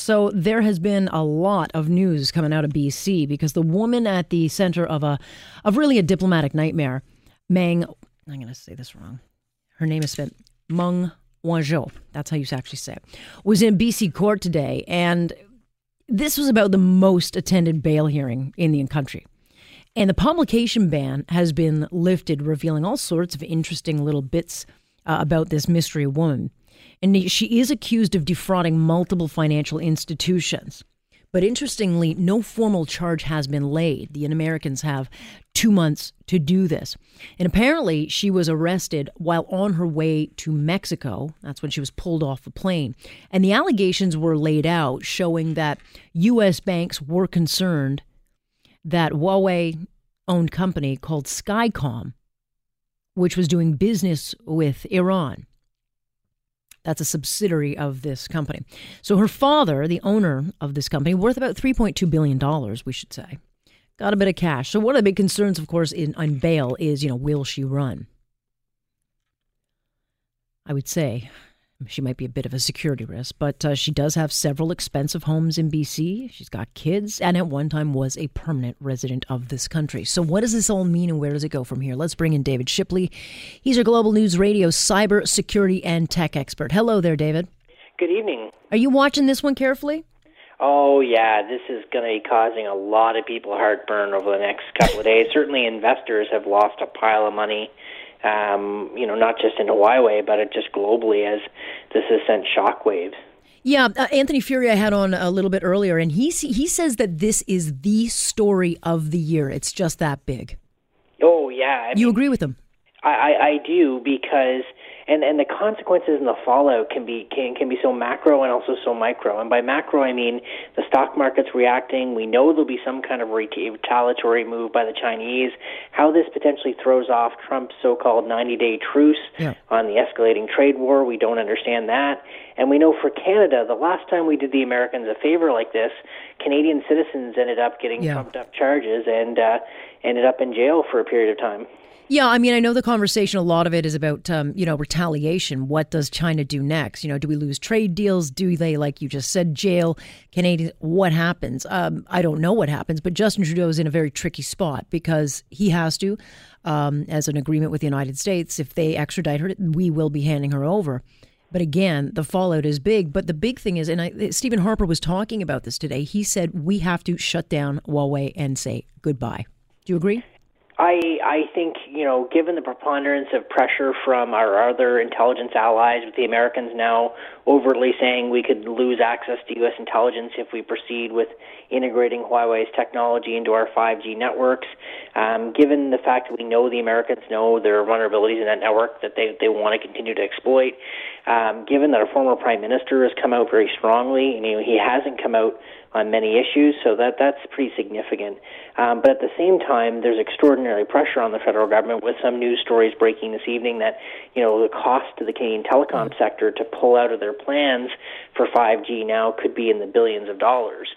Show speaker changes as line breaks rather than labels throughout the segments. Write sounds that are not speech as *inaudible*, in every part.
So there has been a lot of news coming out of BC because the woman at the center of a of really a diplomatic nightmare, Meng I'm going to say this wrong. Her name is spelled Meng Wanzhou. That's how you actually say it. Was in BC court today and this was about the most attended bail hearing in the country. And the publication ban has been lifted, revealing all sorts of interesting little bits uh, about this mystery woman. And she is accused of defrauding multiple financial institutions. But interestingly, no formal charge has been laid. The Americans have two months to do this. And apparently, she was arrested while on her way to Mexico. That's when she was pulled off the plane. And the allegations were laid out showing that U.S. banks were concerned that Huawei owned company called Skycom, which was doing business with Iran. That's a subsidiary of this company. So her father, the owner of this company, worth about $3.2 billion, we should say, got a bit of cash. So one of the big concerns, of course, in on bail is, you know, will she run? I would say she might be a bit of a security risk, but uh, she does have several expensive homes in BC. She's got kids, and at one time was a permanent resident of this country. So, what does this all mean, and where does it go from here? Let's bring in David Shipley. He's our Global News Radio cyber security and tech expert. Hello there, David.
Good evening.
Are you watching this one carefully?
Oh, yeah, this is going to be causing a lot of people heartburn over the next couple of days. Certainly, investors have lost a pile of money um, you know, not just in Huawei, but just globally as this has sent shockwaves.
Yeah, uh, Anthony Furey I had on a little bit earlier, and he he says that this is the story of the year. It's just that big.
Oh yeah,
I you mean, agree with him?
I, I, I do because and and the consequences and the fallout can be can can be so macro and also so micro. And by macro, I mean the stock market's reacting. We know there'll be some kind of retaliatory move by the Chinese. How this potentially throws off Trump's so-called 90-day truce yeah. on the escalating trade war, we don't understand that. And we know for Canada, the last time we did the Americans a favor like this, Canadian citizens ended up getting yeah. trumped up charges and uh, ended up in jail for a period of time.
Yeah, I mean, I know the conversation. A lot of it is about, um, you know, retaliation. What does China do next? You know, do we lose trade deals? Do they, like you just said, jail Canadians? What happens? Um, I don't know what happens, but Justin Trudeau is in a very tricky spot because he has to, um, as an agreement with the United States, if they extradite her, we will be handing her over. But again, the fallout is big. But the big thing is, and I, Stephen Harper was talking about this today. He said we have to shut down Huawei and say goodbye. Do you agree?
I I think you know, given the preponderance of pressure from our other intelligence allies, with the Americans now overtly saying we could lose access to U.S. intelligence if we proceed with integrating Huawei's technology into our 5G networks. Um, given the fact that we know the Americans know there are vulnerabilities in that network that they they want to continue to exploit. Um, given that our former prime minister has come out very strongly, and you know, he hasn't come out on many issues, so that that's pretty significant. Um, but at the same time, there's extraordinary pressure on the federal government with some news stories breaking this evening that you know the cost to the Canadian telecom mm. sector to pull out of their plans for 5G now could be in the billions of dollars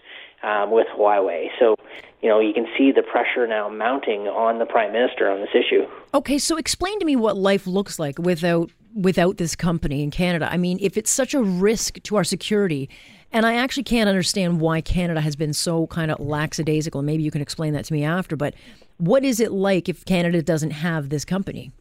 um, with Huawei. So you know, you can see the pressure now mounting on the prime minister on this issue.
Okay, so explain to me what life looks like without without this company in Canada. I mean, if it's such a risk to our security and I actually can't understand why Canada has been so kind of lackadaisical. Maybe you can explain that to me after. But what is it like if Canada doesn't have this company?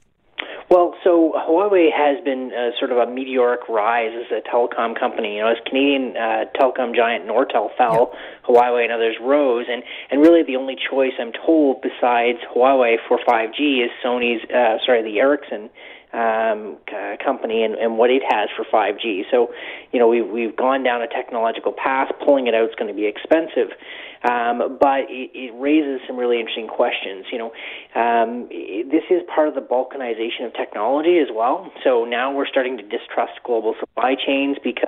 Well, so Huawei has been uh, sort of a meteoric rise as a telecom company. You know, as Canadian uh, telecom giant Nortel fell, yeah. Huawei and others rose, and and really the only choice I'm told besides Huawei for 5G is Sony's, uh, sorry, the Ericsson um, c- company and, and what it has for 5G. So, you know, we've we've gone down a technological path. Pulling it out is going to be expensive. Um, but it, it raises some really interesting questions. You know, um, this is part of the balkanization of technology as well. So now we're starting to distrust global supply chains because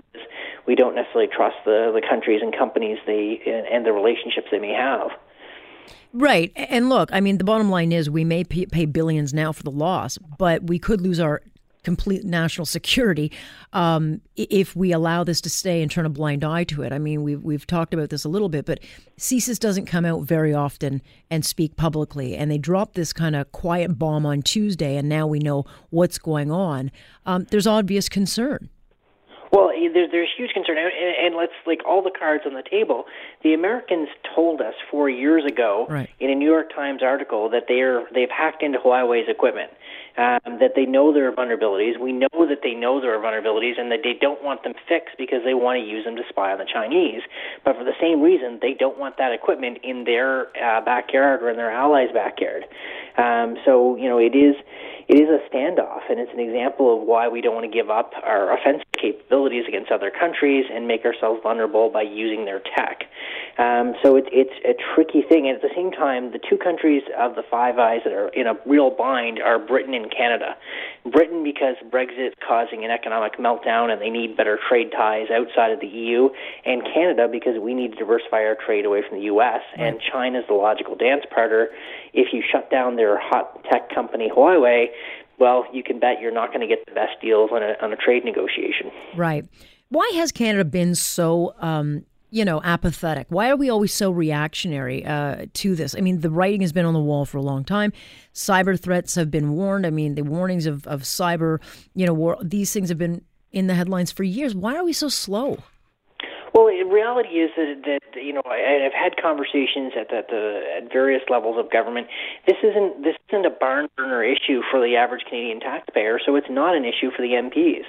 we don't necessarily trust the, the countries and companies they and the relationships they may have.
Right. And look, I mean, the bottom line is we may pay billions now for the loss, but we could lose our complete national *laughs* security um, if we allow this to stay and turn a blind eye to it. I mean, we've we've talked about this a little bit, but CSIS doesn't come out very often and speak publicly, and they dropped this kind of quiet bomb on Tuesday, and now we know what's going on. Um, there's obvious concern.
Well, eh, there's there's huge concern, and, and let's like all the cards on the table. The Americans told us four years ago
right.
in a New York Times article that they're they've hacked into Huawei's equipment, um, that they know there are vulnerabilities. We know that they know there are vulnerabilities, and that they don't want them fixed because they want to use them to spy on the Chinese. But for the same reason, they don't want that equipment in their uh, backyard or in their allies' backyard. Um, so you know it is it is a standoff, and it's an example of why we don't want to give up our offensive capabilities against other countries and make ourselves vulnerable by using their tech. Um, so it, it's a tricky thing, and at the same time, the two countries of the Five Eyes that are in a real bind are Britain and Canada. Britain because Brexit is causing an economic meltdown, and they need better trade ties outside of the EU, and Canada because we need to diversify our trade away from the U.S. Right. And China is the logical dance partner. If you shut down their hot tech company Huawei, well, you can bet you're not going to get the best deals on a, on a trade negotiation.
Right. Why has Canada been so, um, you know, apathetic? Why are we always so reactionary uh, to this? I mean, the writing has been on the wall for a long time. Cyber threats have been warned. I mean, the warnings of, of cyber, you know, war, these things have been in the headlines for years. Why are we so slow?
The reality is that, that you know I, I've had conversations at the, the at various levels of government. This isn't this isn't a barn burner issue for the average Canadian taxpayer, so it's not an issue for the MPs,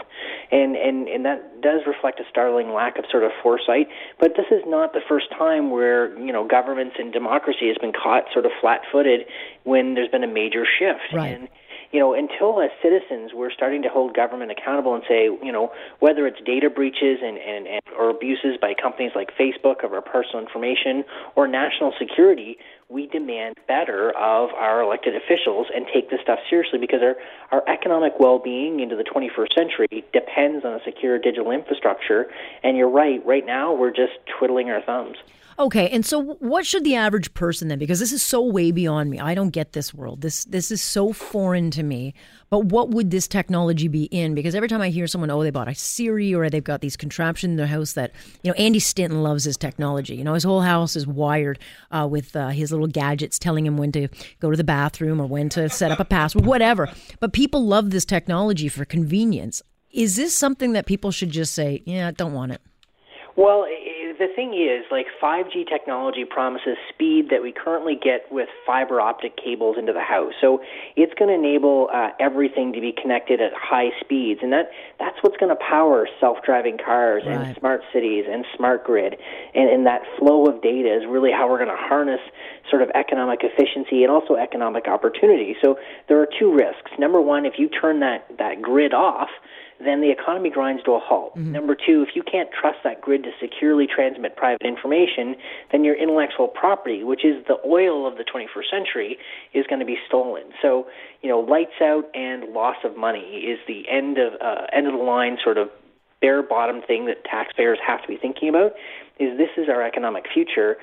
and and and that does reflect a startling lack of sort of foresight. But this is not the first time where you know governments and democracy has been caught sort of flat-footed when there's been a major shift.
Right.
And, you know, until as citizens we're starting to hold government accountable and say, you know, whether it's data breaches and, and, and or abuses by companies like Facebook of our personal information or national security, we demand better of our elected officials and take this stuff seriously because our, our economic well-being into the 21st century depends on a secure digital infrastructure. And you're right, right now we're just twiddling our thumbs.
Okay, and so what should the average person then? Because this is so way beyond me. I don't get this world. This this is so foreign to me. But what would this technology be in? Because every time I hear someone, oh, they bought a Siri or they've got these contraptions in their house that, you know, Andy Stanton loves his technology. You know, his whole house is wired uh, with uh, his little gadgets telling him when to go to the bathroom or when to set up a password, whatever. But people love this technology for convenience. Is this something that people should just say, yeah, don't want it?
Well, the thing is, like 5G technology promises speed that we currently get with fiber optic cables into the house. So it's going to enable uh, everything to be connected at high speeds, and that that's what's going to power self-driving cars right. and smart cities and smart grid. And, and that flow of data is really how we're going to harness sort of economic efficiency and also economic opportunity. So there are two risks. Number one, if you turn that that grid off then the economy grinds to a halt. Mm-hmm. Number two, if you can't trust that grid to securely transmit private information, then your intellectual property, which is the oil of the 21st century, is going to be stolen. So, you know, lights out and loss of money is the end of uh, end of the line sort of bare bottom thing that taxpayers have to be thinking about. Is this is our economic future,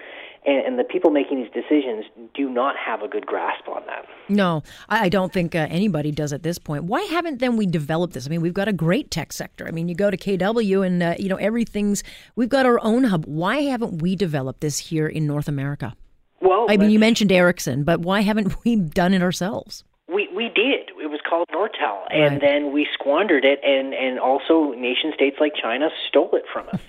and, and, the people making these decisions do not have a good grasp on that.
No, I don't think uh, anybody does at this point. Why haven't then we developed this? I mean, we've got a great tech sector. I mean, you go to KW and uh, you know everything's. We've got our own hub. Why haven't we developed this here in North America?
Well,
I mean, you mentioned Ericsson, but why haven't *laughs* we done it ourselves?
We we did. It was called Nortel, and right. then we squandered it, and and also nation states like China stole it from us.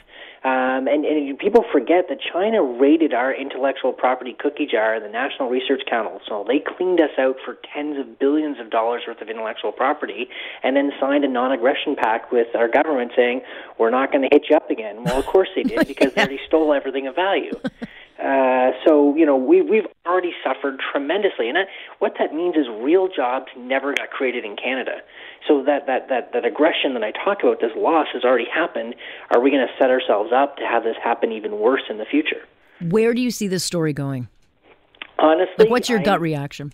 Um, and, and people forget that China raided our intellectual property cookie jar, the National Research Council. So they cleaned us out for tens of billions of dollars worth of intellectual property, and then signed a non-aggression pact with our government saying we're not going to hit you up again. Well, of course they did *laughs* because yeah. they already stole everything of value. *laughs* Uh, so you know we we've already suffered tremendously, and that, what that means is real jobs never got created in Canada. So that that that that aggression that I talk about, this loss has already happened. Are we going to set ourselves up to have this happen even worse in the future?
Where do you see this story going?
Honestly,
Like, what's your
I-
gut reaction?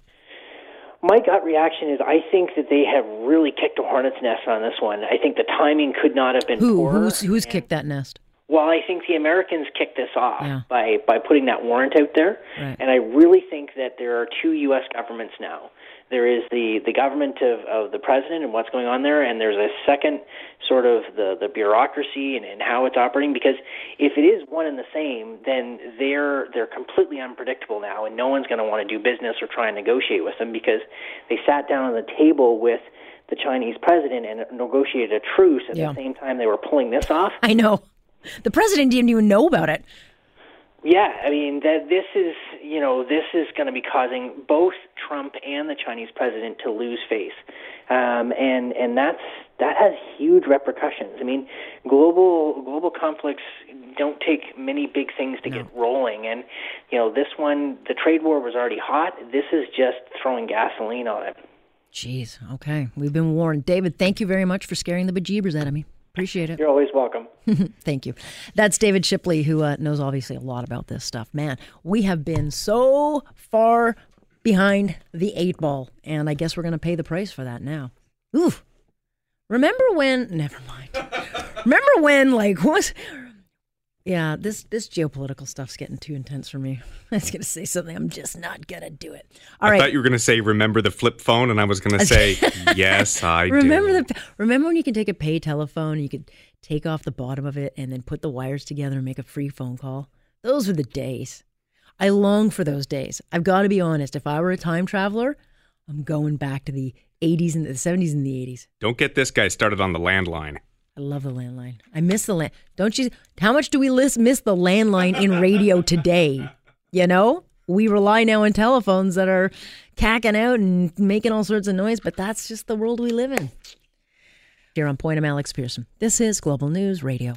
My gut reaction is I think that they have really kicked a hornet's nest on this one. I think the timing could not have been
Who
poorer.
who's who's kicked that nest?
Well, I think the Americans kicked this off
Yeah.
by by putting that warrant out there,
Right.
and I really think that there are two U.S. governments now. There is the the government of, of the president and what's going on there, and there's a second sort of the the bureaucracy and, and how it's operating. Because if it is one and the same, then they're they're completely unpredictable now, and no one's going to want to do business or try and negotiate with them because they sat down on the table with the Chinese president and negotiated a truce at
Yeah.
the same time they were pulling this off.
I know. The president didn't even know about it.
Yeah, I mean that this is you know this is going to be causing both Trump and the Chinese president to lose face, um, and and that's that has huge repercussions. I mean, global global conflicts don't take many big things to get rolling, and you know this one, the trade war was already hot. This is just throwing gasoline on it.
Jeez. Okay, we've been warned. David, thank you very much for scaring the bejeebers out of me. Appreciate it.
You're always welcome. *laughs*
Thank you. That's David Shipley, who uh, knows obviously a lot about this stuff. Man, we have been so far behind the eight ball, and I guess we're going to pay the price for that now. Ooh. Remember when? Never mind. Remember when? Like *laughs* what? Yeah, this this geopolitical stuff's getting too intense for me. *laughs* I was going to say something. I'm just not going to do it. All
I
right.
thought you were going to say, remember the flip phone? And I was going *laughs* to say, yes, I
remember
do.
the remember when you can take a pay telephone, you could take off the bottom of it and then put the wires together and make a free phone call. Those were the days. I long for those days. I've got to be honest. If I were a time traveler, I'm going back to the 80s and the 70s and the 80s.
Don't get this guy started on the landline.
I love the landline. I miss the land. Don't you? How much do we lis- miss the landline in radio today? You know, we rely now on telephones that are cacking out and making all sorts of noise, but that's just the world we live in. Here on Point, I'm Alex Pierson. This is Global News Radio.